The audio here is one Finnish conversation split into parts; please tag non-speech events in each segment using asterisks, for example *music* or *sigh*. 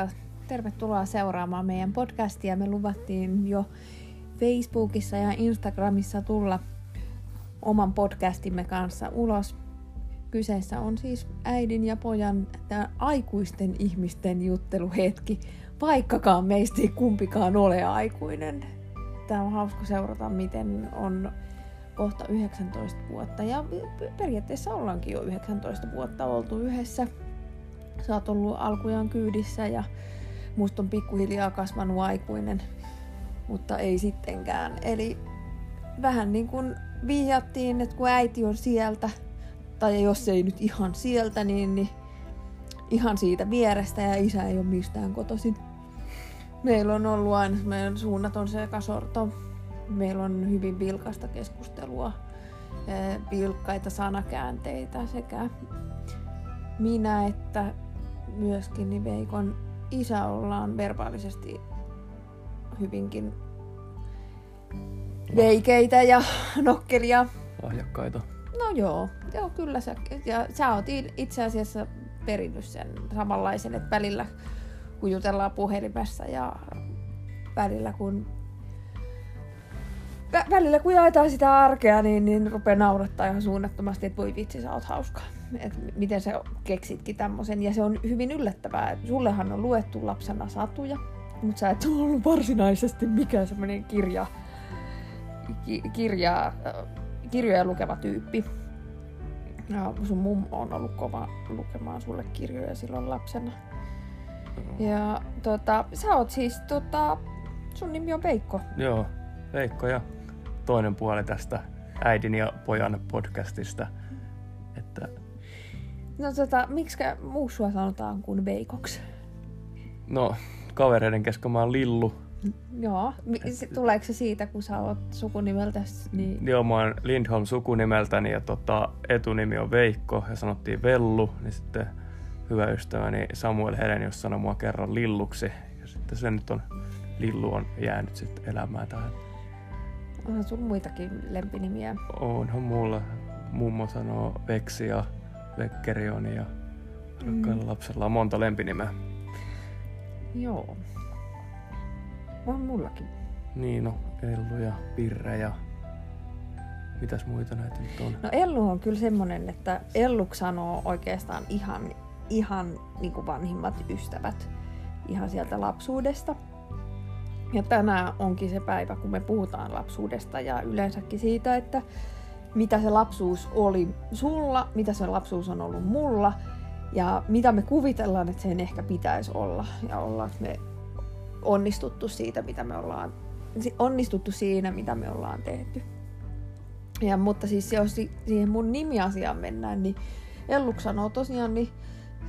Moikka! Tervetuloa seuraamaan meidän podcastia. Me luvattiin jo Facebookissa ja Instagramissa tulla oman podcastimme kanssa ulos. Kyseessä on siis äidin ja pojan tämä aikuisten ihmisten jutteluhetki, vaikkakaan meistä ei kumpikaan ole aikuinen. Tämä on hauska seurata, miten on kohta 19 vuotta ja periaatteessa ollaankin jo 19 vuotta oltu yhdessä. Sä oot ollut alkujaan kyydissä ja musta on pikkuhiljaa kasvanut aikuinen, mutta ei sittenkään. Eli vähän niin kuin vihjattiin, että kun äiti on sieltä, tai jos ei nyt ihan sieltä, niin, niin ihan siitä vierestä ja isä ei ole mistään kotoisin. Meillä on ollut aina meidän suunnaton sekasorto. Meillä on hyvin vilkasta keskustelua, vilkkaita sanakäänteitä sekä minä että myöskin niin Veikon isä ollaan verbaalisesti hyvinkin veikeitä ja nokkelia. Lahjakkaita. No joo, joo kyllä sä, ja sä oot itse asiassa perinnyt sen samanlaisen, että välillä kun jutellaan puhelimessa ja välillä kun vä- välillä kun jaetaan sitä arkea, niin, niin rupeaa naurattaa ihan suunnattomasti, että voi vitsi, sä oot hauska. Et miten sä keksitkin tämmöisen. Ja se on hyvin yllättävää. Sullehan on luettu lapsena satuja, mutta sä et ole ollut varsinaisesti mikään semmoinen kirja, ki, kirja, kirjoja lukeva tyyppi. Ja sun mummo on ollut kova lukemaan sulle kirjoja silloin lapsena. Ja tota, sä oot siis, tota, sun nimi on Veikko. Joo, Veikko ja toinen puoli tästä äidin ja pojan podcastista. Että... No tota, miksi muu sua sanotaan kuin Veikoksi? No, kavereiden kesken mä oon Lillu. Joo, tuleeko se siitä, kun sä oot sukunimeltä? Niin... Joo, mä oon Lindholm sukunimeltäni ja tota, etunimi on Veikko ja sanottiin Vellu, niin sitten hyvä ystäväni Samuel Helenius sanoi mua kerran Lilluksi ja sitten se nyt on, Lillu on jäänyt sitten elämään tähän. Onhan sun muitakin lempinimiä? Onhan mulla. Mummo sanoo Veksi ja Vekkerioni ja rakkailla mm. lapsella on monta lempinimeä. Joo. On mullakin. Niin no, Ellu ja Pirre ja mitäs muita näitä nyt on? No Ellu on kyllä semmonen, että Ellu sanoo oikeastaan ihan, ihan niin kuin vanhimmat ystävät ihan sieltä lapsuudesta. Ja tänään onkin se päivä, kun me puhutaan lapsuudesta ja yleensäkin siitä, että mitä se lapsuus oli sulla, mitä se lapsuus on ollut mulla ja mitä me kuvitellaan, että sen ehkä pitäisi olla ja ollaan me onnistuttu siitä, mitä me ollaan onnistuttu siinä, mitä me ollaan tehty. Ja, mutta siis jos siihen mun nimiasiaan mennään, niin Elluk sanoo tosiaan, niin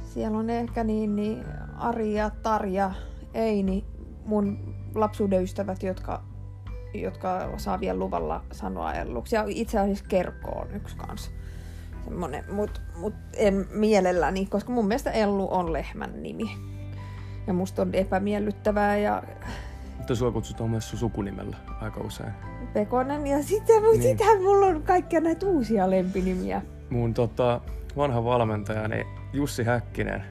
siellä on ehkä niin, niin Ari ja Tarja, Eini, mun lapsuuden ystävät, jotka, jotka saa vielä luvalla sanoa Elluksi. Ja itse asiassa Kerkko on yksi kanssa semmonen, mut, mut en mielelläni, koska mun mielestä Ellu on lehmän nimi. Ja musta on epämiellyttävää ja... Mutta sua kutsutaan myös sun sukunimellä aika usein. Pekonen ja sitten niin. sitähän mulla on kaikkia näitä uusia lempinimiä. Mun tota, vanha valmentajani Jussi Häkkinen,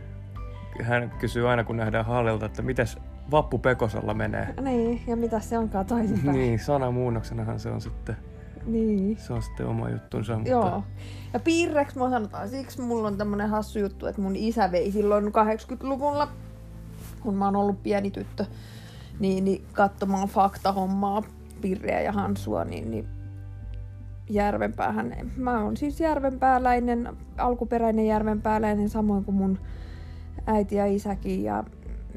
hän kysyy aina kun nähdään hallilta, että mitäs Vappu Pekosella menee. Niin, ja mitä se onkaan toisinpäin. niin, sanamuunnoksenahan se on sitten niin. Se on sitten oma juttunsa. Mutta... Joo. Ja piirreksi mä sanotaan, siksi mulla on tämmönen hassu juttu, että mun isä vei silloin 80-luvulla, kun mä oon ollut pieni tyttö, niin, niin katsomaan faktahommaa, Pirreä ja Hansua, niin, niin Järvenpäähän. Mä oon siis järvenpääläinen, alkuperäinen järvenpääläinen, samoin kuin mun äiti ja isäkin. Ja,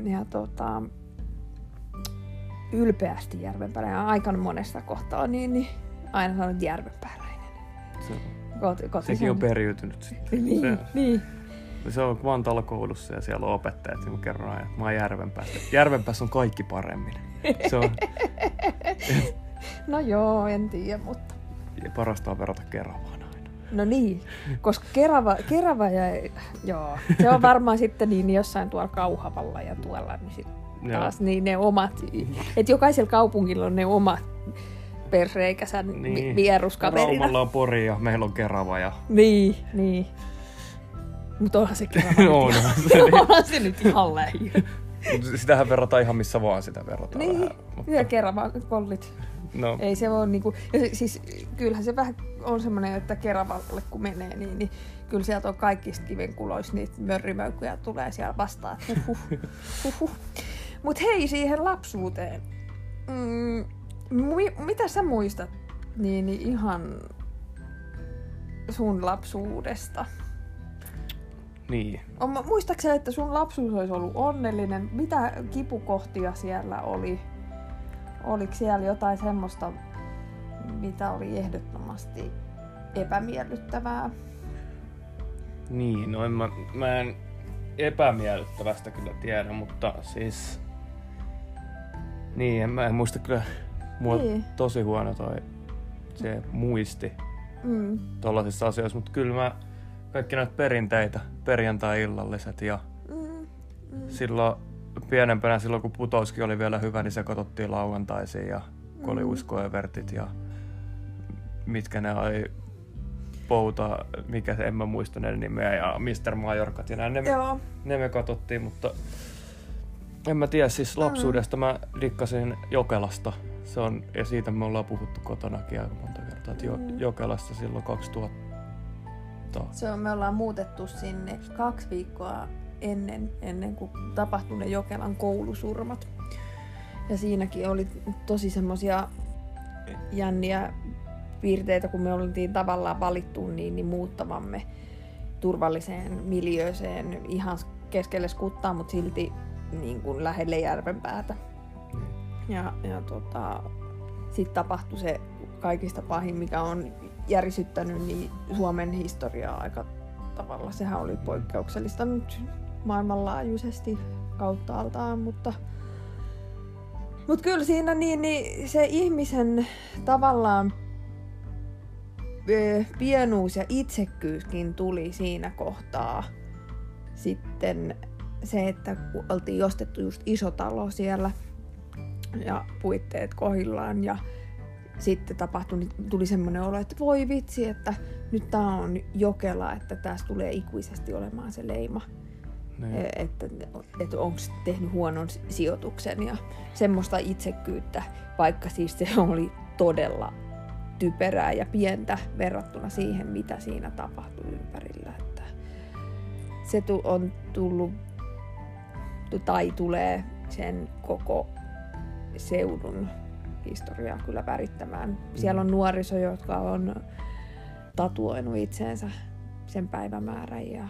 ja tota, ylpeästi järvenpääläinen aikana monesta kohtaa, niin, niin aina sanonut järvenpääläinen. Se, Kot, sekin on periytynyt sitten. *laughs* niin, se, niin. Se on Vantaalla koulussa ja siellä on opettajat, niin kerron aina, että mä oon Järvenpäästä. Järvenpäässä on kaikki paremmin. Se on... *laughs* no joo, en tiedä, mutta... Ja parasta on verrata Keravaan aina. No niin, koska Kerava, Kerava ja... Joo, se on varmaan sitten niin jossain tuolla Kauhavalla ja tuolla, niin sit taas niin ne omat... Että jokaisella kaupungilla on ne omat persreikäsä niin. vieruskaverina. Raumalla on Pori ja meillä on Kerava. Ja... Niin, niin. Mutta onhan se kerava ihan- se *laughs* niin. onhan se nyt ihan lähiö. Mut Sitähän verrataan ihan missä vaan sitä verrataan Niin, vähän. Mutta, ja kerava kollit. no, Ei se ole niinku, siis kyllähän se vähän on semmoinen, että Keravalle kun menee, niin, niin kyllä sieltä on kaikista kivenkuloista niitä mörrimöykkyjä tulee siellä vastaan. Huhhuh, huhhuh. Mut hei siihen lapsuuteen. Mm, mi- mitä sä muistat niin, niin ihan sun lapsuudesta? niin. On, muistaakseni, että sun lapsuus olisi ollut onnellinen? Mitä kipukohtia siellä oli? Oliko siellä jotain semmoista, mitä oli ehdottomasti epämiellyttävää? Niin, no en mä, mä en epämiellyttävästä kyllä tiedä, mutta siis... Niin, en mä en muista kyllä. Mulla on Niin. tosi huono toi se muisti Mm. tollasissa asioissa, mutta kyllä mä kaikki näitä perinteitä, perjantai-illalliset ja Mm. Mm. silloin pienempänä, silloin kun putouski oli vielä hyvä, niin se katsottiin lauantaisiin ja kun oli Mm. uskoevertit ja mitkä ne oli, Pouta, mikä se, en mä muista ne nimeä, ja Mr. Majorkat ja näin, ne, me, ne me katsottiin, mutta en mä tiedä, siis lapsuudesta mä dikkasin Jokelasta. Se on, ja siitä me ollaan puhuttu kotonakin aika monta kertaa, että jo, Mm. Jokelasta silloin 2000. Se on, me ollaan muutettu sinne kaksi viikkoa ennen, ennen kuin tapahtui ne Jokelan koulusurmat. Ja siinäkin oli tosi semmosia jänniä piirteitä, kun me oltiin tavallaan valittu niin, niin muuttamamme turvalliseen miljööseen ihan keskelle skuttaa, mutta silti niin kuin lähelle järvenpäätä. Ja, ja tota, sitten tapahtui se kaikista pahin, mikä on järisyttänyt niin Suomen historiaa aika tavalla. Sehän oli poikkeuksellista nyt maailmanlaajuisesti kautta altaan, mutta mutta kyllä siinä niin, niin se ihmisen tavallaan pienuus ja itsekkyyskin tuli siinä kohtaa. Sitten se, että kun oltiin ostettu just iso talo siellä ja puitteet kohillaan ja sitten tapahtui, niin tuli semmoinen olo, että voi vitsi, että nyt tää on Jokela, että tässä tulee ikuisesti olemaan se leima. Niin. E- että, että onko tehnyt huonon si- sijoituksen ja semmoista itsekkyyttä, vaikka siis se oli todella typerää ja pientä verrattuna siihen, mitä siinä tapahtui ympärillä. Että se on tullut tu- tai tulee sen koko seudun historiaa kyllä värittämään. Siellä on nuoriso, jotka on tatuoinut itseensä sen päivämäärän ja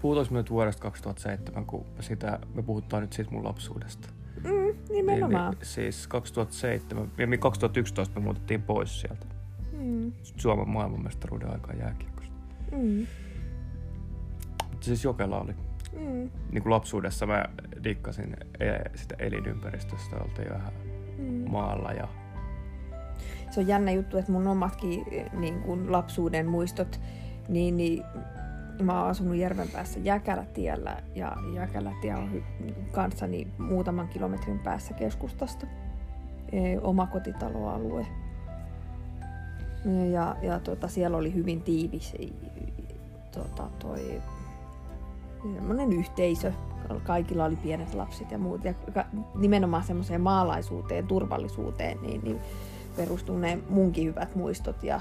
Puhutais me nyt vuodesta 2007, kun sitä, me puhutaan nyt siitä mun lapsuudesta. mm, nimenomaan. Niin, niin, siis 2007, ja me 2011 me muutettiin pois sieltä. Mm, Suomen maailmanmestaruuden aikaa jääkiekosta. mm, Mutta siis Jokela oli. Mm, Niin kuin lapsuudessa mä dikkasin e- sitä elinympäristöstä, oltiin vähän mm. maalla ja Se on jännä juttu, että mun omatkin niin kuin lapsuuden muistot, niin, niin mä oon asunut Järvenpäässä Jäkälätiellä ja Jäkälätie on hy- kanssani muutaman kilometrin päässä keskustasta. E, omakotitaloalue. Ja, ja tota, siellä oli hyvin tiivis tota, toi semmoinen yhteisö. Kaikilla oli pienet lapset ja muut. Ja nimenomaan semmoiseen maalaisuuteen, turvallisuuteen, niin, niin perustuu ne munkin hyvät muistot. Ja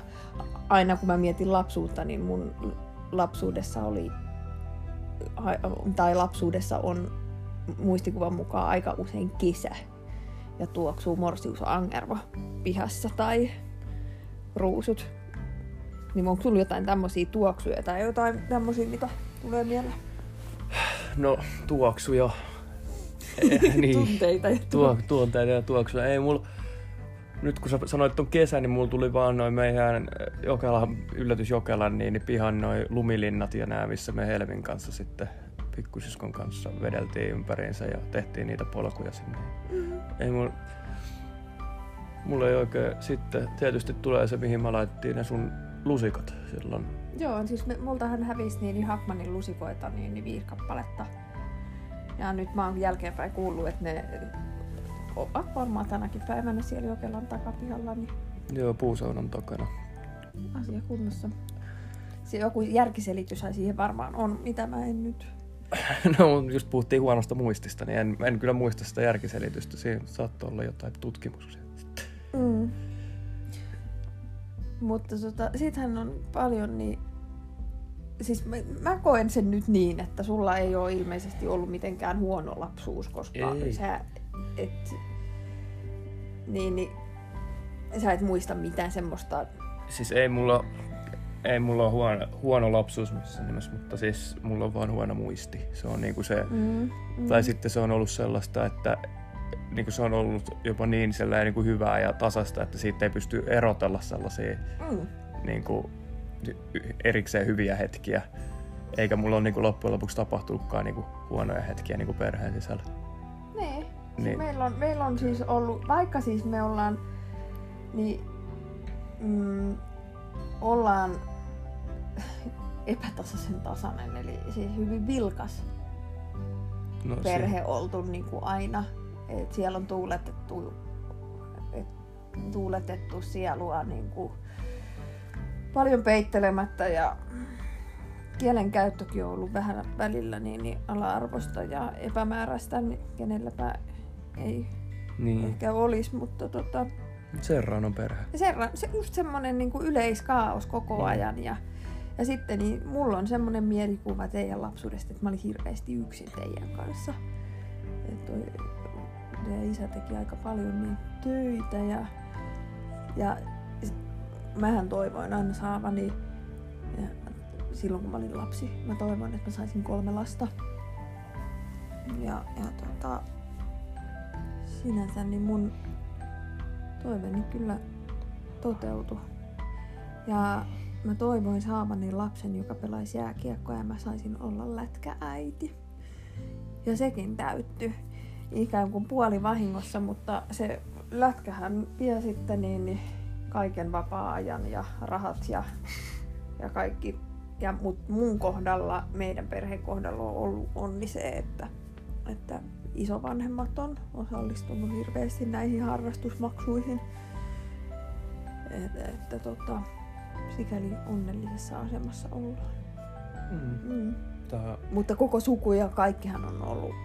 aina kun mä mietin lapsuutta, niin mun lapsuudessa oli, tai lapsuudessa on muistikuvan mukaan aika usein kesä. Ja tuoksuu morsius angervo pihassa tai ruusut. Niin onko sulla jotain tämmöisiä tuoksuja tai jotain tämmöisiä, mitä tulee mieleen? No tuoksuja. Eh, niin. Tunteita ja Tuo, tuonteita ja tuoksuja. Ei mulla, nyt kun sä sanoit ton kesän, niin mulla tuli vaan noin meidän Jokela, yllätys Jokelan, niin, niin pihan noin lumilinnat ja nää, missä me Helvin kanssa sitten pikkusiskon kanssa vedeltiin ympäriinsä ja tehtiin niitä polkuja sinne. Mm. Ei mulla, mulla ei oikein, sitten tietysti tulee se, mihin mä laitettiin ne sun lusikat silloin. Joo, siis me, multahan hävisi niin Hackmanin lusikoita niin, niin viisi kappaletta. Ja nyt mä oon jälkeenpäin kuullut, että ne ovat varmaan tänäkin päivänä siellä Jokelan takapihalla, niin Joo, puusaunan takana. asia kunnossa. se joku järkiselitys siihen varmaan on, mitä mä en nyt... *laughs* no, just puhuttiin huonosta muistista, niin en, en kyllä muista sitä järkiselitystä. Siinä saattoi olla jotain tutkimuksia. Mm. Mutta tota, sittenhän on paljon niin... Siis mä, mä koen sen nyt niin, että sulla ei ole ilmeisesti ollut mitenkään huono lapsuus, koska Ei. sä et... Niin, niin sä et muista mitään semmoista... Siis ei mulla, ei mulla ole huono, huono lapsuus missään nimessä, mutta siis mulla on vaan huono muisti. Se on niinku se, Mm, mm. tai sitten se on ollut sellaista, että niinku se on ollut jopa niin sellainen niinku hyvää ja tasasta, että siitä ei pysty erotella sellaisia Mm. niinku, y- erikseen hyviä hetkiä. Eikä mulla ole niinku loppujen lopuksi tapahtunutkaan niinku huonoja hetkiä niinku perheen sisällä. Niin. Siis Niin. Meillä, on, meillä on siis ollut, vaikka siis me ollaan, niin mm, ollaan epätasaisen tasainen, eli siis hyvin vilkas No, perhe oltu niin kuin aina. Et siellä on tuuletettu, et, tuuletettu sielua niin kuin paljon peittelemättä ja kielenkäyttökin on ollut vähän välillä niin, niin ala-arvosta ja epämääräistä, niin kenelläpä ei Niin, ehkä olisi, mutta tota, Serranon perhe. se, se just semmoinen niin kuin yleiskaos koko ajan ja, ja sitten niin mulla on semmoinen mielikuva teidän lapsuudesta, että mä olin hirveästi yksin teidän kanssa. Et toi, teidän isä teki aika paljon niin töitä ja, ja mähän toivoin aina saavani ja silloin kun mä olin lapsi, mä toivoin, että mä saisin kolme lasta. Ja, ja tota, sinänsä niin mun toiveeni kyllä toteutui. Ja mä toivoin saavani lapsen, joka pelaisi jääkiekkoa ja mä saisin olla lätkääiti. Ja sekin täyttyi ikään kuin puoli vahingossa, mutta se lätkähän vie sitten niin, niin kaiken vapaa-ajan ja rahat ja, ja kaikki. Ja mut mun kohdalla, meidän perheen kohdalla on ollut onni se, että, että isovanhemmat on osallistunut hirveästi näihin harrastusmaksuihin. Et, että tota, sikäli onnellisessa asemassa ollaan. Mm. Mm. Tää, Mutta koko suku ja kaikkihan on ollut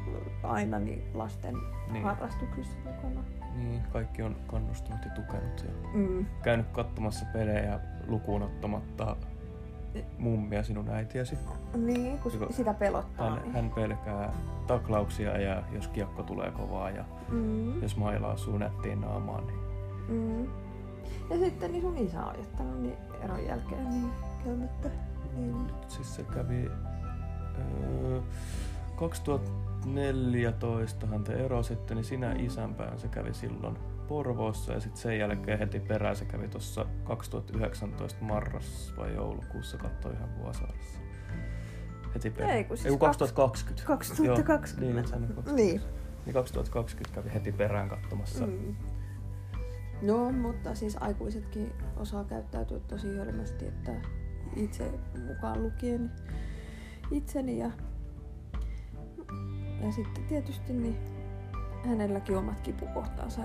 aina niin lasten Niin. harrastuksissa mukana. niin, kaikki on kannustanut ja tukenut ja Mm. käynyt katsomassa pelejä lukuun ottamatta mummia sinun äitiäsi. Niin, kun Joka- sitä pelottaa. Hän, niin. hän pelkää taklauksia ja jos kiekko tulee kovaa ja Mm. jos mailaa suu nättiin naamaan, niin Mm. Ja sitten niin sun isä on jättänyt niin eron jälkeen niin käymättä. Niin. nyt siis se kävi... Öö, 2014 hän te erositte, niin sinä isänpäin se kävi silloin Porvoossa ja sitten sen jälkeen heti perään se kävi tuossa 2019 marras vai joulukuussa katsoi ihan Vuosaaressa. Heti perään. Ei, kun siis Ei, kun 2020. 2020. Joo, niin, sanoin 20. Niin. Niin 2020 kävi heti perään katsomassa. Mm. Mm. No, mutta siis aikuisetkin osaa käyttäytyä tosi hölmästi, että itse mukaan lukien itseni ja, ja sitten tietysti niin hänelläkin omat kipukohtaansa,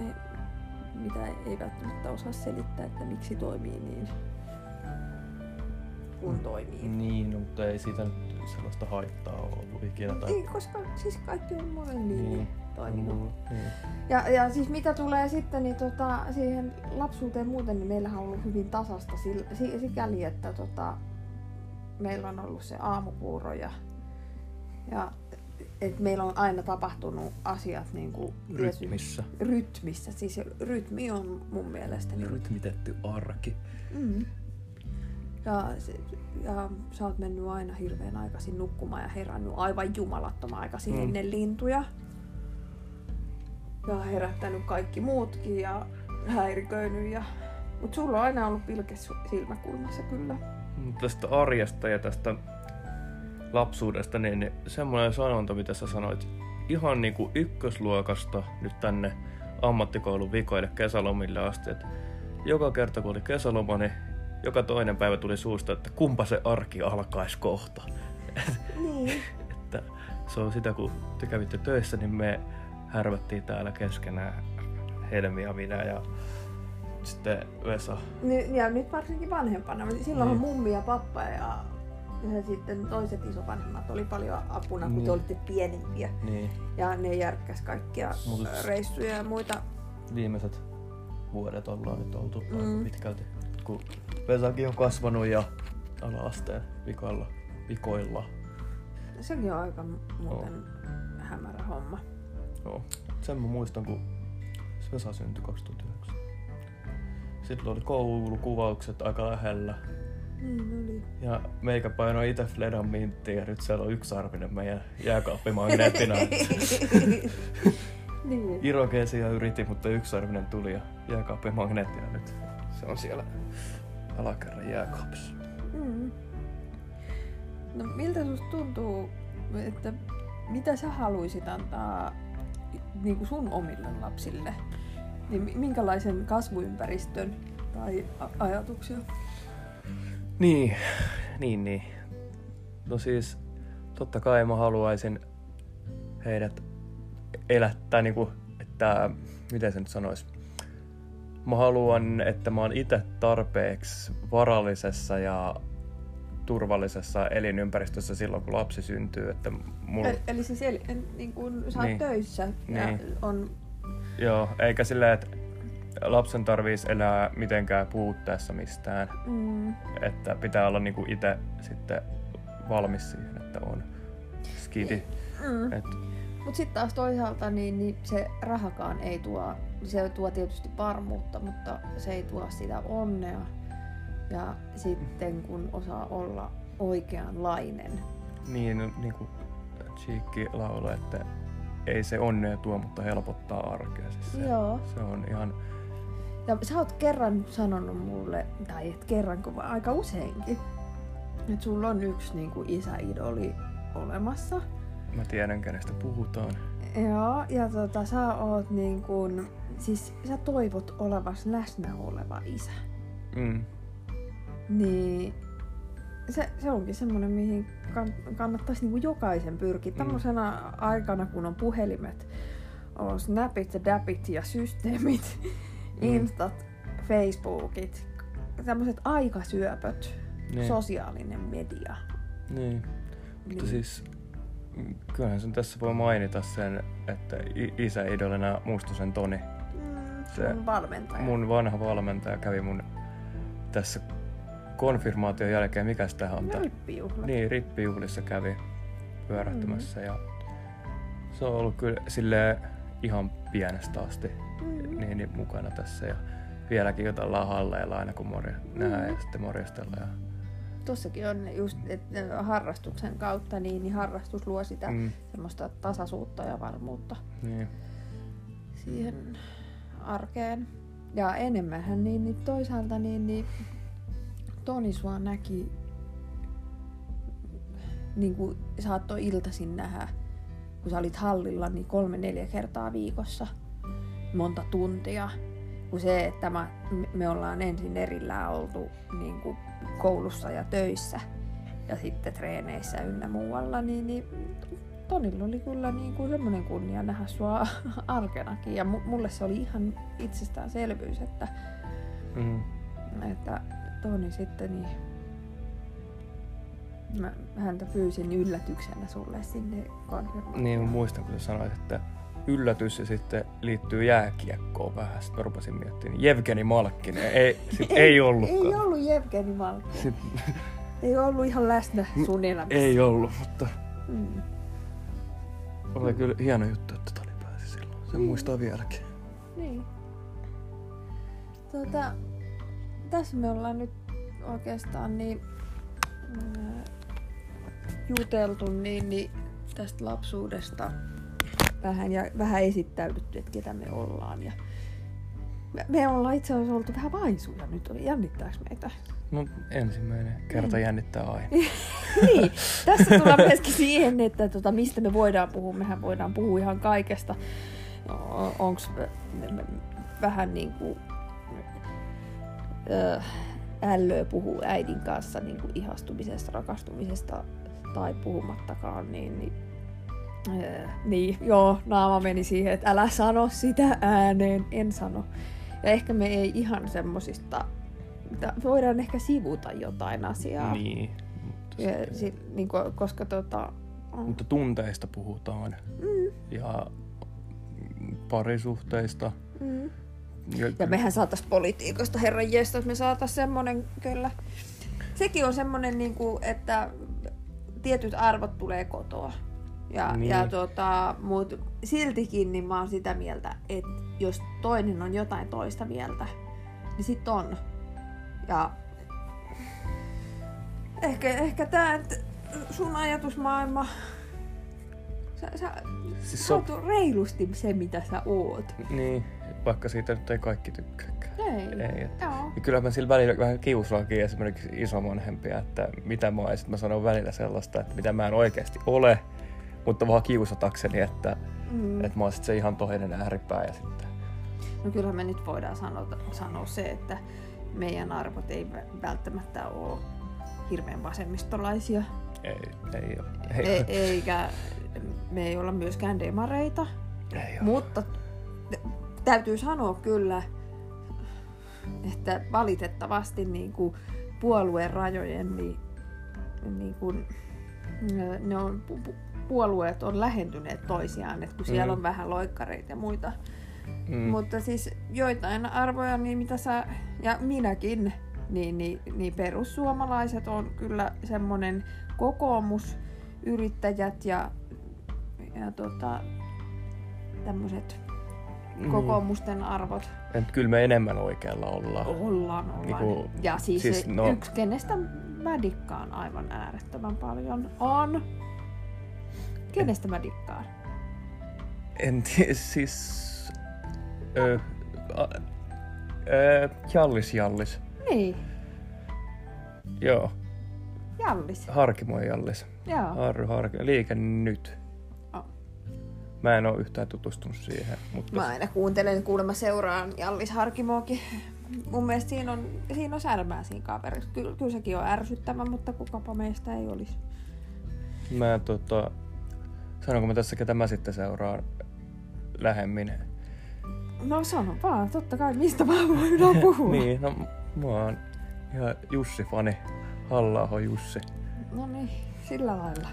mitä ei välttämättä osaa selittää, että miksi toimii niin kun toimii. Niin, no, mutta ei siitä nyt sellaista haittaa ole ollut ikinä. Tai... Ei, koska siis kaikki on monen niin, Niin. niin toiminut. Mulla- Niin. Ja, ja siis mitä tulee sitten niin tota, siihen lapsuuteen muuten, niin meillähän on ollut hyvin tasasta sil- si- sikäli, että tota, meillä on ollut se aamupuuro ja, ja et meillä on aina tapahtunut asiat niin kuin Rytmissä. rytmissä. Siis rytmi on mun mielestäni Rytmitetty arki. Mm. Ja, se- ja sä oot mennyt aina hirveän aikaisin nukkumaan ja herännyt aivan jumalattoman aikaisin Mm. ennen lintuja. Ja herättänyt kaikki muutkin ja häiriköinyt. Ja... Mut sulla on aina ollut pilke silmäkulmassa kyllä. Tästä arjesta ja tästä lapsuudesta, niin semmoinen sanonta, mitä sä sanoit, ihan niinku ykkösluokasta nyt tänne ammattikoulun vikoille kesälomille asti, että joka kerta kun oli kesäloma, niin joka toinen päivä tuli suusta, että kumpa se arki alkaisi kohta. Niin. *laughs* että se on sitä, kun te kävitte töissä, niin me härvättiin täällä keskenään Helmi ja minä ja sitten Vesa. Ni- Ja nyt varsinkin vanhempana. Silloin Niin. mummi ja pappa ja, ja sitten toiset isovanhemmat oli paljon apuna, kun Niin. te olitte pienempiä. Niin, Ja ne järkkäs kaikkia Mut- reissuja ja muita. viimeiset vuodet ollaan nyt oltu Mm. aika pitkälti. Kun Vesakin on kasvanut ja ala-asteen vikoilla. vikoilla. Sekin on aika muuten hämärä homma. Joo. Sen mä muistan, kun Vesa syntyi 2009. Sitten oli koulukuvaukset aika lähellä. Niin oli. Ja meikä painoi itse Fledan minttiin ja nyt siellä on yksarvinen meidän jääkaappimagneettina. *laughs* niin. Irokeesia yritin, mutta yksarvinen tuli ja jääkaappimagneetti ja nyt se on siellä alakerran jääkaapissa. Mm. No miltä susta tuntuu, että mitä sä haluaisit antaa niin kuin sun omille lapsille? Niin mi- minkälaisen kasvuympäristön tai ajatuksia? Niin, niin, niin. No siis, totta kai mä haluaisin heidät elättää niinku, että, miten se nyt sanois? Mä haluan, että mä oon itse tarpeeksi varallisessa ja turvallisessa elinympäristössä silloin, kun lapsi syntyy, että mulla, Eli, eli siis eli, niin kun sä oot Niin. töissä ja Niin. on... joo, eikä silleen, että lapsen tarvitsisi elää mitenkään puutteessa mistään, Mm, että pitää olla niinku itse sitten valmis siihen, että on skidi. mm. Et, Mutta sitten taas toisaalta niin, niin se rahakaan ei tuo, se tuo tietysti varmuutta, mutta se ei tuo sitä onnea. Ja sitten kun osaa olla oikeanlainen. niin, niin kuin Cheekki lauloi, että ei se onnea tuo, mutta helpottaa arkea. Siis se, Joo. se on ihan, Ja sä oot kerran sanonut mulle, tai et kerran, kun aika useinkin, että sulla on yksi niin kuin isäidoli olemassa. mä tiedän kenestä puhutaan. Joo, ja tota, sä oot niin kuin, siis sä toivot olevas läsnä oleva isä. Mm. Niin se, se onkin semmoinen, mihin kann- kannattaisi niinku jokaisen pyrkiä. Mm. Tämmöisenä aikana, kun on puhelimet, on snapit ja dapit ja systeemit, Mm. instat, facebookit, tämmöiset aikasyöpöt, Niin, sosiaalinen media. niin. Mutta Niin. siis kyllähän sen tässä voi mainita sen, että isäidolina Mustosen Toni, Mm, se mun valmentaja. mun vanha valmentaja, kävi mun tässä konfirmaation jälkeen, mikä tähän on No, tää? rippijuhlat. Niin, rippijuhlissa kävi pyörähtämässä ja se on ollut kyllä sille ihan pienestä asti Mm. niin, niin mukana tässä ja vieläkin jutellaan halleilla aina kun morja, nähdään ja sitten morjastella. Ja, Tossakin on just, että harrastuksen kautta, niin, niin harrastus luo sitä mm, semmoista tasaisuutta ja varmuutta. niin, siihen arkeen. Ja enemmänhän niin, niin toisaalta niin, niin Toni sua näki niin kuin saattoi iltaisin nähdä, kun sä olit hallilla niin kolme neljä kertaa viikossa monta tuntia. Kun se, että mä, me ollaan ensin erillään oltu niin kuin koulussa ja töissä ja sitten treeneissä ynnä muualla, niin, niin Tonilla oli kyllä niin kuin semmoinen kunnia nähdä sua *laughs* arkenakin. Ja mu- mulle se oli ihan itsestäänselvyys, että, mm, että Toni sitten niin mä häntä pyysin yllätyksenä sulle sinne konfirmaatioon. niin mä muistan kun sä sanoit, että yllätys ja sitten liittyy jääkiekkoon vähän. Sitten mä rupesin miettimään, niin Jevgeni Malkkinen, ei, sit *laughs* ei ollutkaan. Ei ollut Jevgeni Malkki. Sit, *laughs* Ei ollut ihan läsnä sun elämässä. ei ollut, mutta Mm. oli kyllä hieno juttu, että Toni pääsi silloin. Sen muistaa vieläkin. Niin. Tota, tässä me ollaan nyt oikeastaan niin ää, juteltu niin, niin tästä lapsuudesta vähän ja vähän esittäydytty, että ketä me ollaan. Ja me, me ollaan itse asiassa oltu vähän vaisuja nyt. Jännittääkö meitä? No ensimmäinen kerta jännittää aina. *laughs* niin, tässä tullaan myöskin siihen, että tota, mistä me voidaan puhua. Mehän voidaan puhua ihan kaikesta. Onko vähän niin kuin ällöä puhuu äidin kanssa niin kuin ihastumisesta, rakastumisesta tai puhumattakaan, niin, niin Öö, niin, joo, naama meni siihen, että älä sano sitä ääneen, en sano. Ja ehkä me ei ihan semmosista, voidaan ehkä sivuta jotain asiaa. Niin. Ja, sit, niin kuin, koska tota, Mutta tunteista puhutaan. mm, Ja parisuhteista. mm. Ja, Ja mehän saatais politiikasta, herran jestä, että me saatais semmonen kyllä. Sekin on semmonen, niin kuin, että tietyt arvot tulee kotoa. Ja, Niin. ja tota, mut siltikin niin mä oon sitä mieltä, että jos toinen on jotain toista mieltä, niin sit on. Ja ehkä, ehkä että sun ajatusmaailma, sä, sä, Siis sä oot on, reilusti se, mitä sä oot. niin, vaikka siitä nyt ei kaikki tykkääkään. Ei. Ei, että- Joo. Ja kyllä mä sillä välillä vähän kiusaakin esimerkiksi isovanhempia, että mitä mä oon, mä sanon välillä sellaista, että mitä mä en oikeasti ole, mutta vaan kiusatakseni, että, Mm. että mä oon sit se ihan toinen ääripää ja sitten No kyllähän me nyt voidaan sanoa, sanoa se, että meidän arvot ei vä- välttämättä ole hirveän vasemmistolaisia. Ei, ei, ole. ei, E- ei, eikä me ei olla myöskään demareita. ei ole. Mutta täytyy sanoa kyllä, että valitettavasti niin kuin puolueen rajojen, niin, niin kuin, ne on, pu- pu- puolueet on lähentyneet toisiaan, että kun siellä Mm. on vähän loikkareita ja muita, Mm. mutta siis joitain arvoja, niin mitä sä ja minäkin, niin, niin, niin perussuomalaiset on kyllä semmoinen kokoomus, yrittäjät ja, ja tota, tämmöiset Niin. kokoomusten arvot Et kyllä me enemmän oikealla ollaan. ollaan. ollaan. Niinku, ja siis, siis no- yksi, kenestä mä dikkaan aivan äärettömän paljon, on... Kenestä mä dikkaan? En tiedä, siis... Ö, a, ö, jallis Jallis. Niin, Joo, Jallis. Harkimo Jallis. Joo. Harry Harkimo. Liike nyt. Oh. Mä en oo yhtään tutustunut siihen, mutta... Mä aina kuuntelen, kuulemma seuraan Jallis Harkimoakin. Mun mielestä siinä on, siinä on särmää siinä kaverissa. Kyllä, kyllä sekin on ärsyttävä, mutta kukapa meistä ei olisi. Mä tota... Sanonko mä tässä, ketä mä sitten seuraan lähemmin? No sano vaan, totta kai, mistä mä voidaan *laughs* puhua. niin, no mä oon ihan Jussi-fani. Halla Jussi. No niin, sillä lailla.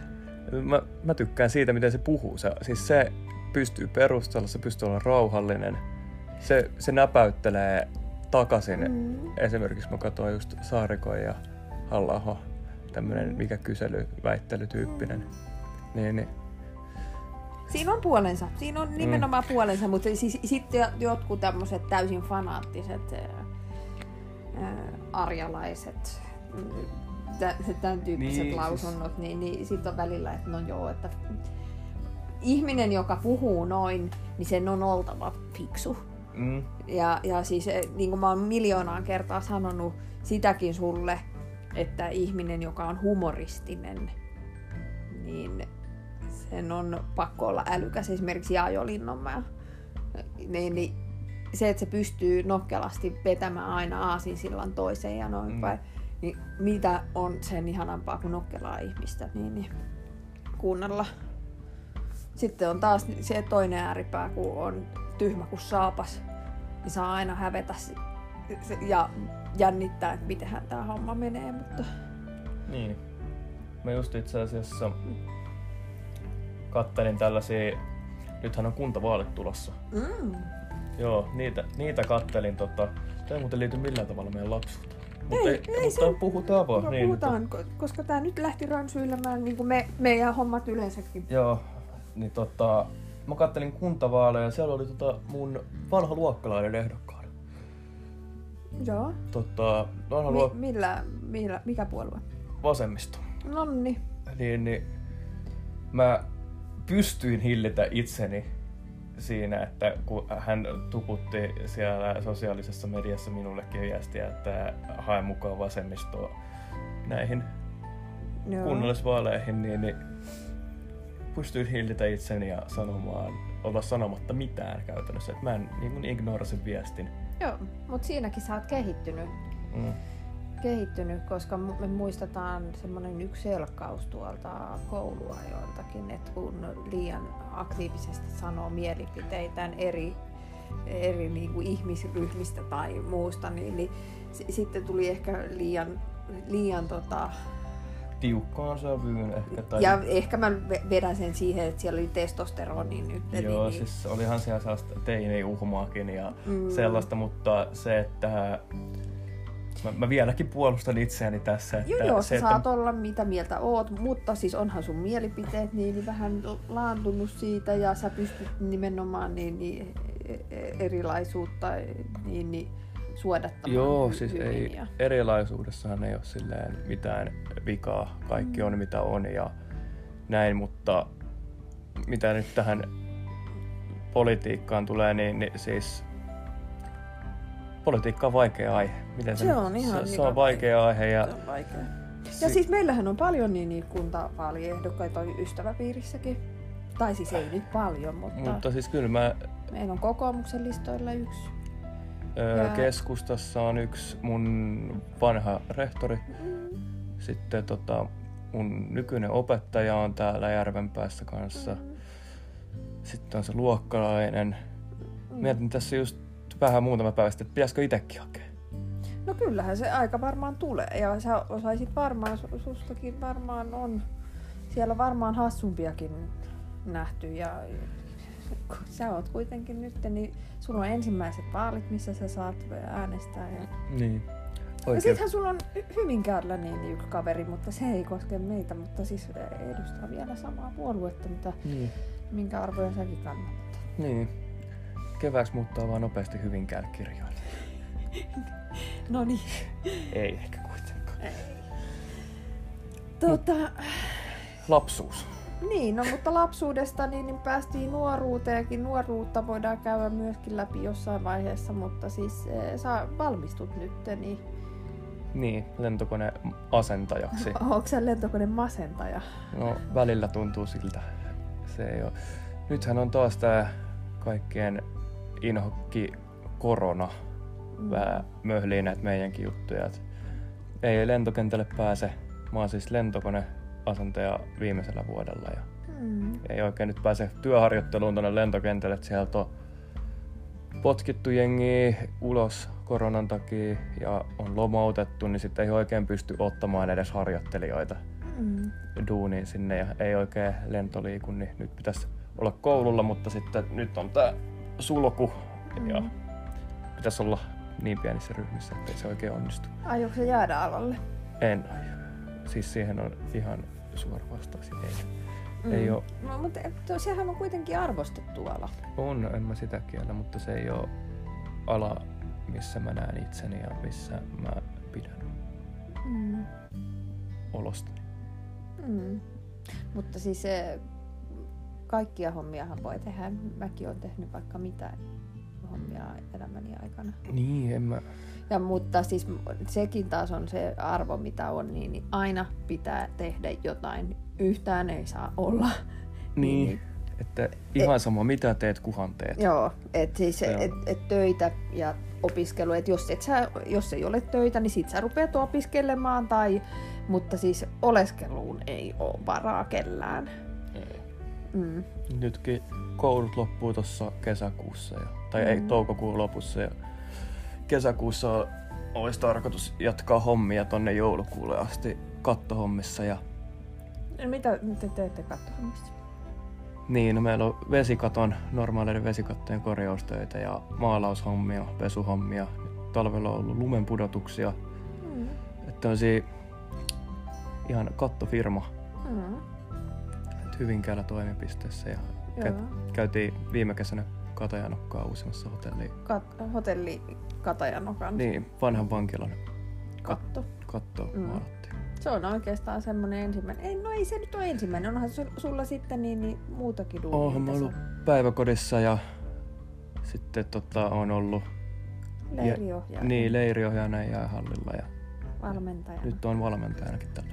Mä, mä tykkään siitä, miten se puhuu. Se, siis se pystyy perustella, se pystyy olla rauhallinen. Se, se näpäyttelee takaisin. Mm. Mm. Esimerkiksi mä katsoin just Saarikon ja halla tämmönen mikä kysely, väittelytyyppinen. Niin, niin. Siinä on puolensa. Siinä on nimenomaan mm. puolensa, mutta siis, sitten jotkut tämmöiset täysin fanaattiset ää, arjalaiset, mm, tämän tyyppiset Niin, siis- lausunnot, niin, niin sitten on välillä, että no joo, että ihminen, joka puhuu noin, niin sen on oltava fiksu. Mm. Ja, ja siis eh, niin kuin mä oon miljoonaan kertaa sanonut sitäkin sulle, että ihminen, joka on humoristinen, niin sen on pakko olla älykäs. Esimerkiksi Jaajo. Niin, niin se, että se pystyy nokkelasti vetämään aina aasinsillan toiseen ja noin mm. päin, niin mitä on sen ihanampaa kuin nokkelaa ihmistä, niin, niin kuunnella. Sitten on taas se toinen ääripää, kun on tyhmä kuin saapas, niin saa aina hävetä ja jännittää, että mitenhän tämä homma menee, mutta Niin. Mä just itse asiassa kattelin tällaisia, nythän on kuntavaalit tulossa. mm. Joo, niitä, niitä kattelin tota, tämä ei muuten liity millään tavalla meidän lapsuuteen. Mutta Ei, ei, ei mutta se- puhutaan vaan. No, niin, puhutaan, ko- koska tämä nyt lähti rönsyilemään, niin kuin me, meidän hommat yleensäkin. Joo, niin tota, mä kattelin kuntavaaleja ja siellä oli tota mun vanha luokkalainen ehdokkaana. Joo. Tota, vanha Mi- luok- millä, millä, mikä puolue? vasemmisto. Nonni. Niin, niin mä pystyin hillitä itseni siinä, että kun hän tuputti siellä sosiaalisessa mediassa minullekin viestiä, että hae mukaan vasemmistoa näihin Joo. kunnallisvaaleihin, niin, niin pystyin hillitä itseni ja sanomaan, olla sanomatta mitään käytännössä. Että mä en niin kuin ignorasin viestin. Joo, mutta siinäkin sä oot kehittynyt. Mm. Kehittynyt, koska me muistetaan semmoinen yksi selkkaus tuolta kouluajoiltakin, että kun liian aktiivisesti sanoo mielipiteitään eri eri niin kuin ihmisryhmistä tai muusta, niin, niin s- sitten tuli ehkä liian, liian tota, Tiukkaan sävyyn ehkä. Tai... ja ehkä mä ve- vedän sen siihen, että siellä oli testosteroni nyt. Joo, niin, siis olihan siellä sellaista teini-uhmaakin ja Mm. sellaista, mutta se, että mä, mä vieläkin puolustan itseäni tässä. Että Joo, joo, se, sä että, saat olla mitä mieltä oot, mutta siis onhan sun mielipiteet niin, niin vähän laantunut siitä ja sä pystyt nimenomaan niin, niin e- e- erilaisuutta niin, niin suodattamaan Joo, hy- siis ei, Ja... erilaisuudessahan ei ole silleen mitään vikaa. Kaikki Mm. on mitä on ja näin, mutta mitä nyt tähän politiikkaan tulee, niin, niin siis politiikka on vaikea aihe. Miten Se nyt- on ihan se, se on vaikea aihe ja Se on vaikea. Ja si- siis meillähän on paljon niin, niin kuntavaaliehdokkaita ystäväpiirissäkin. Tai siis ei nyt paljon, mutta, mutta siis kyllä mä meillä on kokoomuksen listoilla yksi. Öö, Ja- Keskustassa on yksi mun vanha rehtori. Mm. Sitten tota, mun nykyinen opettaja on täällä Järvenpäässä kanssa. Sitten on se luokkalainen. Mm. Mietin tässä just vähän muutama päivä sitten, että pitäisikö itsekin hakea. No kyllähän se aika varmaan tulee. Ja sä osaisit varmaan, su- sustakin varmaan on, siellä varmaan hassumpiakin nähty. Ja kun sä oot kuitenkin nyt, niin sulla on ensimmäiset vaalit, missä sä saat äänestää. Ja, Niin. ja Oikein. sittenhän sulla on Hy- Hyvinkäällä niin yksi kaveri, mutta se ei koske meitä, mutta siis edustaa vielä samaa puoluetta, mitä, Niin. minkä arvoja säkin kannat. niin. Kevääksi muuttaa vaan nopeasti Hyvinkäälle kirjoille. *laughs* No niin. Ei ehkä kuitenkaan. Tota, Lapsuus. Niin, no mutta lapsuudesta niin, niin päästiin nuoruuteenkin. Nuoruutta voidaan käydä myöskin läpi jossain vaiheessa, mutta siis eh, sä valmistut nyt, niin Niin, lentokone asentajaksi. *laughs* onko sä lentokone masentaja? No välillä tuntuu siltä. Se ei ole. Nythän on taas tää kaikkien inhokki korona. Mm. Vähän möhlii näitä meidänkin juttuja. Et ei lentokentälle pääse. Mä oon siis lentokoneasentaja viimeisellä vuodella ja Mm. ei oikein nyt pääse työharjoitteluun tuonne lentokentälle. Et sieltä on potkittu jengiä ulos koronan takia ja on lomautettu, niin sitten ei oikein pysty ottamaan edes harjoittelijoita Mm. duuniin sinne ja ei oikein lentoliiku, niin nyt pitäisi olla koululla, mutta sitten nyt on tää sulku ja Mm. pitäisi olla niin pienissä ryhmissä, ettei se oikein onnistu. Aiotko sä jäädä alalle? En aio. Siis siihen on ihan suora vastaus. Ei. Mm. Ei oo. No, mutta sehän on kuitenkin arvostettu ala. On, en mä sitä kiellä, mutta se ei ole ala, missä mä näen itseni ja missä mä pidän Mm. olosta. Mm. Mutta siis se, kaikkia hommiahan voi tehdä. Mäkin olen tehnyt vaikka mitä hommia elämäni aikana. Niin, en mä... Ja, mutta siis sekin taas on se arvo, mitä on, niin, niin aina pitää tehdä jotain. Yhtään ei saa olla. Niin, että ihan sama mitä teet, kuhan teet. Joo, että siis Joo. et, et töitä ja opiskelu, että jos, et sä, jos ei ole töitä, niin sit sä rupeat opiskelemaan, tai, mutta siis oleskeluun ei ole varaa kellään. Ei. Mm. Nytkin koulut loppuu tuossa kesäkuussa, ja, tai ei Mm. toukokuun lopussa. Ja kesäkuussa olisi tarkoitus jatkaa hommia tonne joulukuulle asti kattohommissa. Ja, No Mitä te teette katsohommissa? niin, no meillä on vesikaton, normaaleiden vesikattojen korjaustöitä ja maalaushommia, pesuhommia. Nyt talvella on ollut lumenpudotuksia. Mm. Että tämmöisiä ihan kattofirma Mm. Hyvinkäällä toimipisteessä. Ja kä- käytiin viime kesänä Katajanokkaa uusimassa hotelliin. Kat- hotelli Katajanokan Niin, vanhan vankilan katto. katto Mm. mm. maalattiin. Se on oikeastaan semmoinen ensimmäinen. Ei, no ei se nyt ole ensimmäinen. Onhan sul- sulla sitten niin, niin muutakin duunia. Oonhan mä ollut päiväkodissa ja sitten tota, on ollut Leiriohjaaja. niin, leiriohjaajana ja hallilla ja Valmentajana. nyt on valmentajanakin tällä.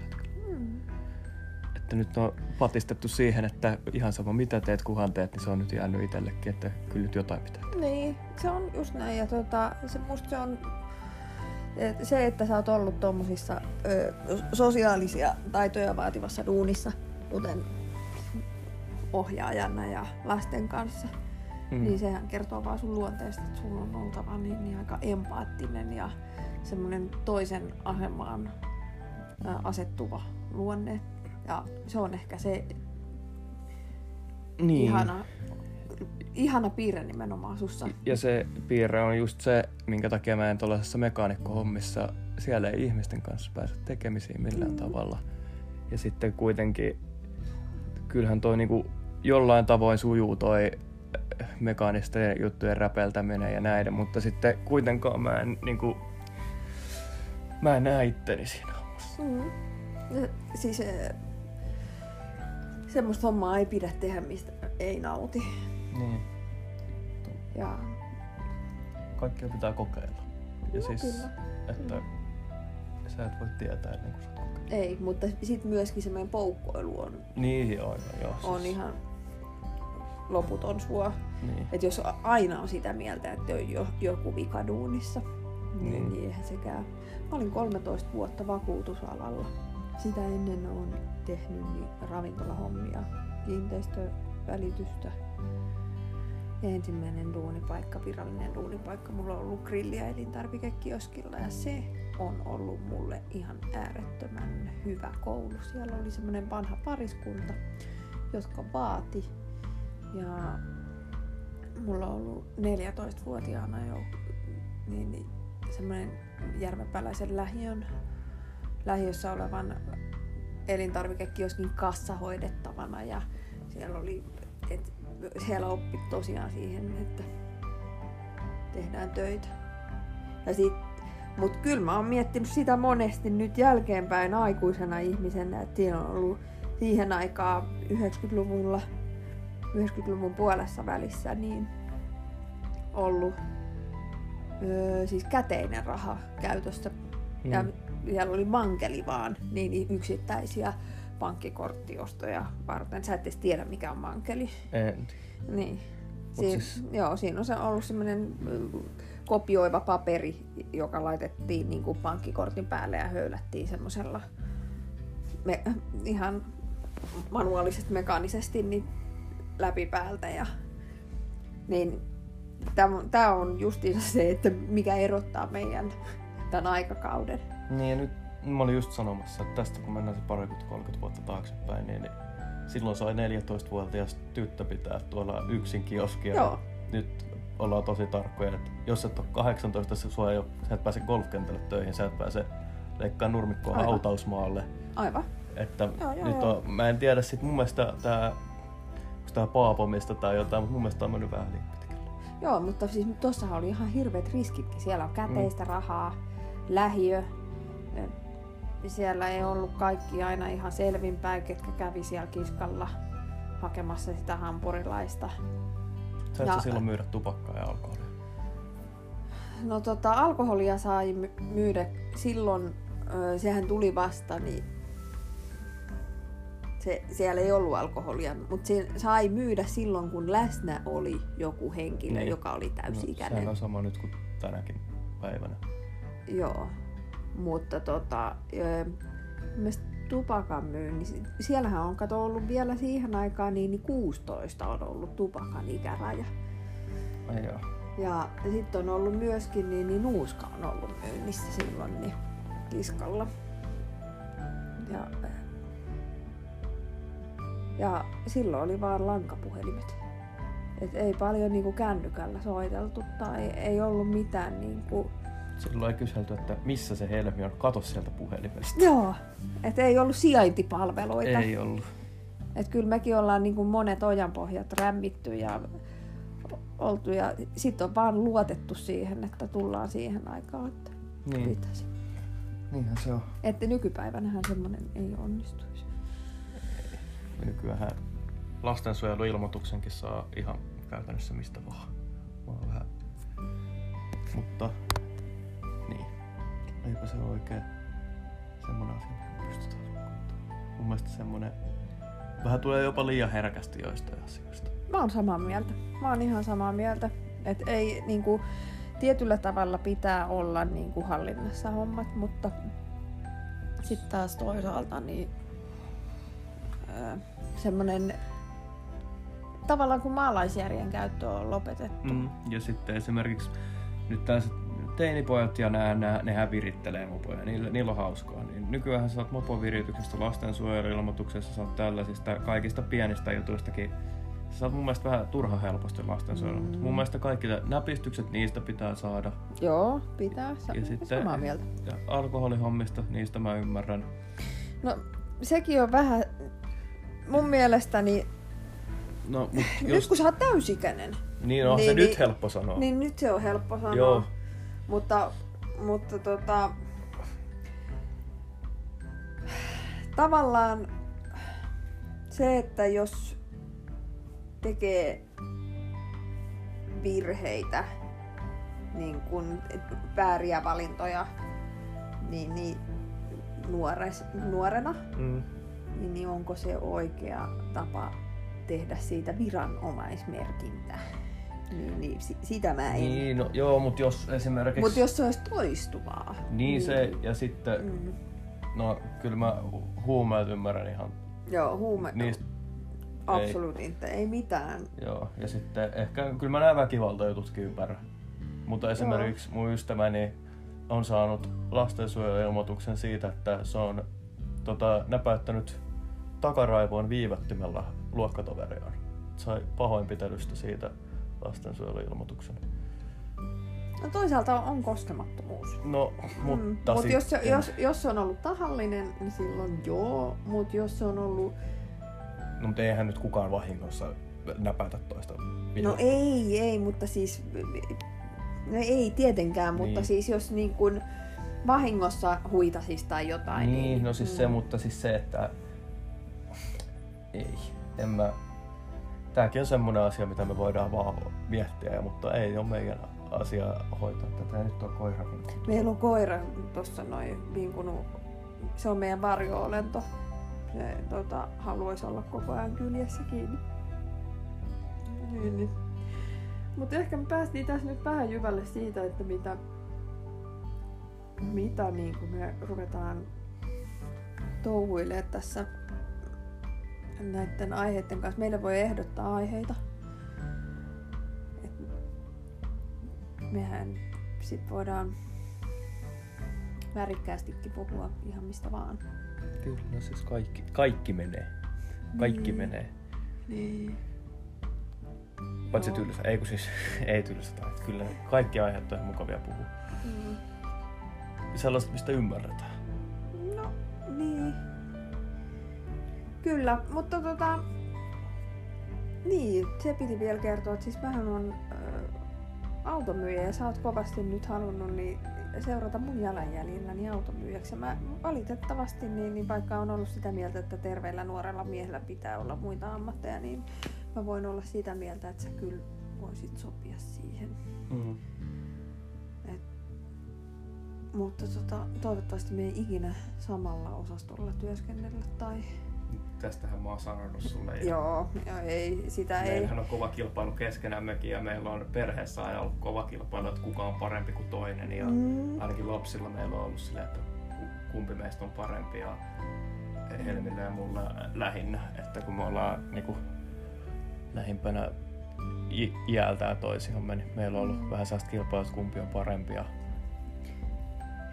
Että nyt on patistettu siihen, että ihan sama mitä teet, kuhan teet, niin se on nyt jäänyt itsellekin, että kyllä nyt jotain pitää tehdä. Niin, se on just näin. Ja tota, se, musta se on se, että sä oot ollut tuommoisissa sosiaalisia taitoja vaativassa duunissa, kuten ohjaajana ja lasten kanssa, Mm. Niin sehän kertoo vaan sun luonteesta, että sulla on oltava niin, niin aika empaattinen ja semmoinen toisen asemaan asettuva luonne. Ja se on ehkä se niin. ihana, ihana piirre nimenomaan sussa. Ja se piirre on just se, minkä takia mä en tuollaisessa mekaanikkohommissa, siellä ei ihmisten kanssa pääse tekemisiin millään mm. tavalla. Ja sitten kuitenkin, kyllähän toi niinku jollain tavoin sujuu toi mekaanisten juttujen räpeltäminen ja näiden, mutta sitten kuitenkaan mä en, niinku, mä en näe itteni siinä hommassa. Mm. Siis semmoista hommaa ei pidä tehdä, mistä ei nauti. Niin. Ja... Kaikkea pitää kokeilla. Ja no, siis, kyllä. että kyllä. sä et voi tietää ennen kuin sä oot Ei, mutta sitten myöskin semmoinen poukkoilu on, niin, joo, joo, on siis... ihan loputon sua. Niin. Että jos aina on sitä mieltä, että on jo, joku vika duunissa, niin, niin. niin eihän sekään. Mä olin 13 vuotta vakuutusalalla. Sitä ennen on tehnyt niin ravintolahommia, kiinteistövälitystä. Ensimmäinen duunipaikka, virallinen duunipaikka, mulla on ollut grilliä elintarvikekioskilla ja se on ollut mulle ihan äärettömän hyvä koulu. Siellä oli semmoinen vanha pariskunta, jotka vaati ja mulla on ollut 14-vuotiaana jo niin, niin semmoinen järvenpäläisen lähiön, lähiössä olevan elintarvikekioskin kassa hoidettavana ja siellä oli, et, siellä oppi tosiaan siihen, että tehdään töitä. Ja sit, mut kyllä mä oon miettinyt sitä monesti nyt jälkeenpäin aikuisena ihmisenä, että siinä on ollut siihen aikaan 90-luvulla 90-luvun puolessa välissä niin ollut öö, siis käteinen raha käytössä. Mm. Ja siellä oli mankeli vaan niin yksittäisiä pankkikorttiostoja varten. Sä et edes tiedä, mikä on mankeli. En. Niin. Siin, siis... Joo, siinä on se ollut semmoinen kopioiva paperi, joka laitettiin niin kuin pankkikortin päälle ja höylättiin semmoisella me, ihan manuaalisesti, mekaanisesti niin läpi päältä. Ja, niin tämä on justiinsa se, että mikä erottaa meidän tämän aikakauden. Niin ja nyt mä olin just sanomassa, että tästä kun mennään se parikymmentä 30 vuotta taaksepäin, niin silloin sai 14-vuotias tyttö pitää tuolla yksin kioskia. Joo. Nyt ollaan tosi tarkkoja, että jos et ole 18, se sua ei ole, sä et pääse golfkentälle töihin, sä et pääse leikkaa nurmikkoa Aivan. hautausmaalle. Aivan. Että joo, joo, nyt on, mä en tiedä sit mun mielestä tää sitä paapomista tai jotain, mutta mun mielestä on mennyt vähän liian pitkälle. Joo, mutta siis tuossahan oli ihan hirveät riskitkin. Siellä on käteistä mm. rahaa, lähiö. Siellä ei ollut kaikki aina ihan selvinpäin, ketkä kävi siellä kiskalla hakemassa sitä hampurilaista. Et ja, silloin myydä tupakkaa ja alkoholia? No tota, alkoholia sai myydä silloin, sehän tuli vasta, niin se, siellä ei ollut alkoholia, mutta se sai myydä silloin, kun läsnä oli joku henkilö, niin. joka oli täysi-ikäinen. No, sehän on sama nyt kuin tänäkin päivänä. Joo, mutta tota, tupakan myynti, siellähän on kato ollut vielä siihen aikaan, niin, niin 16 on ollut tupakan ikäraja. Ai joo. Ja sitten on ollut myöskin, niin, niin nuuska on ollut myynnissä silloin niin kiskalla. Ja ja silloin oli vaan lankapuhelimet. Et ei paljon niinku kännykällä soiteltu tai ei ollut mitään niinku... Silloin ei kyselty, että missä se helmi on, kato sieltä puhelimesta. Joo, et ei ollut sijaintipalveluita. Ei ollut. Et kyllä mekin ollaan niinku monet ojanpohjat rämmitty ja oltu ja sitten on vaan luotettu siihen, että tullaan siihen aikaan, että niin. pitäisi. Niinhän se on. Että nykypäivänähän semmoinen ei onnistuisi nykyään lastensuojeluilmoituksenkin saa ihan käytännössä mistä vaan. vaan vähän. Mutta niin, eipä se ole oikein semmoinen asia, mitä pystytään Mun mielestä semmoinen vähän tulee jopa liian herkästi joistain asioista. Mä oon samaa mieltä. Mä oon ihan samaa mieltä. Että ei niinku, tietyllä tavalla pitää olla niinku hallinnassa hommat, mutta sitten taas toisaalta niin semmoinen tavallaan kun maalaisjärjen käyttö on lopetettu. Mm. Ja sitten esimerkiksi nyt tällaiset teinipojat ja nää, nää, nehän virittelee mopoja, niillä, niillä on hauskaa. Niin nykyään sä saat mopovirityksestä, lastensuojeluilmoituksessa, saat tällaisista kaikista pienistä jutuistakin sä saat mun mielestä vähän turha helposti lastensuojelua. Mm. Mun mielestä kaikki näpistykset niistä pitää saada. Joo, pitää. Sa- ja sitten samaa mieltä. Ja alkoholihommista, niistä mä ymmärrän. No, sekin on vähän mun mielestäni... No, mut jos... Nyt kun sä oot täysikäinen. Niin on niin, se niin, nyt helppo sanoa. Niin nyt se on helppo sanoa. Joo. Mutta, mutta tota... Tavallaan se, että jos tekee virheitä, niin kun vääriä valintoja, niin, niin nuores, nuorena, mm. niin, niin onko se oikea tapa tehdä siitä viranomaismerkintä? Niin, niin sitä mä en... Niin, no, joo, mutta jos esimerkiksi... Mutta jos se olisi toistuvaa. Niin, niin se, ja sitten... Mm. No, kyllä mä huumeet ymmärrän ihan... Joo, huume... Niistä Absoluutin, ei. ei mitään. Joo, ja sitten ehkä, kyllä mä nämä väkivaltajututkin ymmärrän. Mutta esimerkiksi Joo. mun ystäväni on saanut lastensuojeluilmoituksen siitä, että se on tota, näpäyttänyt takaraivoon viivättimellä luokkatoveriaan. Sai pahoinpitelystä siitä lastensuojeluilmoituksen. No toisaalta on koskemattomuus. No, mutta mm. Mut jos, jos, jos se on ollut tahallinen, niin silloin joo. Mutta jos se on ollut No mutta eihän nyt kukaan vahingossa näpätä toista No ei, ei, mutta siis... No ei tietenkään, niin. mutta siis jos niin kuin vahingossa huitasis tai jotain. Niin, niin no siis mm. se, mutta siis se, että... Ei, en mä... Tääkin on semmoinen asia, mitä me voidaan vaan miettiä, mutta ei ole meidän asia hoitaa tätä. Nyt on koira. Meillä on koira tuossa noin vinkunut. Se on meidän varjoolento se tota, haluaisi olla koko ajan kyljessä kiinni. Niin, niin. Mutta ehkä me päästiin tässä nyt vähän jyvälle siitä, että mitä, mitä niin me ruvetaan touhuilemaan tässä näiden aiheiden kanssa. Meille voi ehdottaa aiheita. Et mehän sit voidaan värikkäästikin puhua ihan mistä vaan. Kyllä, no siis kaikki, kaikki menee. Kaikki niin. menee. Niin. Paitsi no. tylsä. Ei kun siis, *laughs* ei tylsä. Kyllä kaikki aiheet on mukavia puhua. Mm. Sellaiset, mistä ymmärretään. No, niin. Kyllä, mutta tota... Niin, se piti vielä kertoa, että siis mähän on äh, automyyjä ja sä oot kovasti nyt halunnut niin seurata mun jalanjäljilläni automyyjäksi. Ja mä valitettavasti, niin, niin vaikka on ollut sitä mieltä, että terveellä nuorella miehellä pitää olla muita ammatteja, niin mä voin olla sitä mieltä, että sä kyllä voisit sopia siihen. Mm-hmm. Et, mutta tota, toivottavasti me ei ikinä samalla osastolla työskennellä tai tästähän mä oon sanonut sulle. Ja joo, ja ei, sitä ei. Meillähän on kova kilpailu keskenämmekin ja meillä on perheessä aina ollut kova kilpailu, että kuka on parempi kuin toinen. Ja mm. ainakin lapsilla meillä on ollut silleen, että kumpi meistä on parempi. Ja Helmille ja mulla lähinnä, että kun me ollaan niinku lähimpänä iältään toisiamme, niin meillä on ollut mm. vähän sellaista kilpailua, että kumpi on parempi.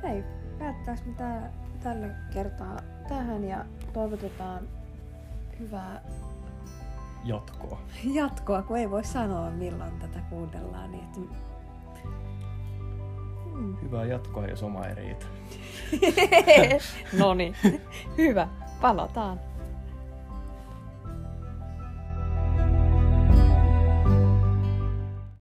Hei, päättäis mitä tällä kertaa tähän ja toivotetaan hyvää jatkoa. *laughs* Jatkoa, kun ei voi sanoa milloin tätä kuunnellaan. Niin että... hmm. Hyvää jatkoa, jos oma ei riitä. *laughs* *laughs* no niin, hyvä. Palataan.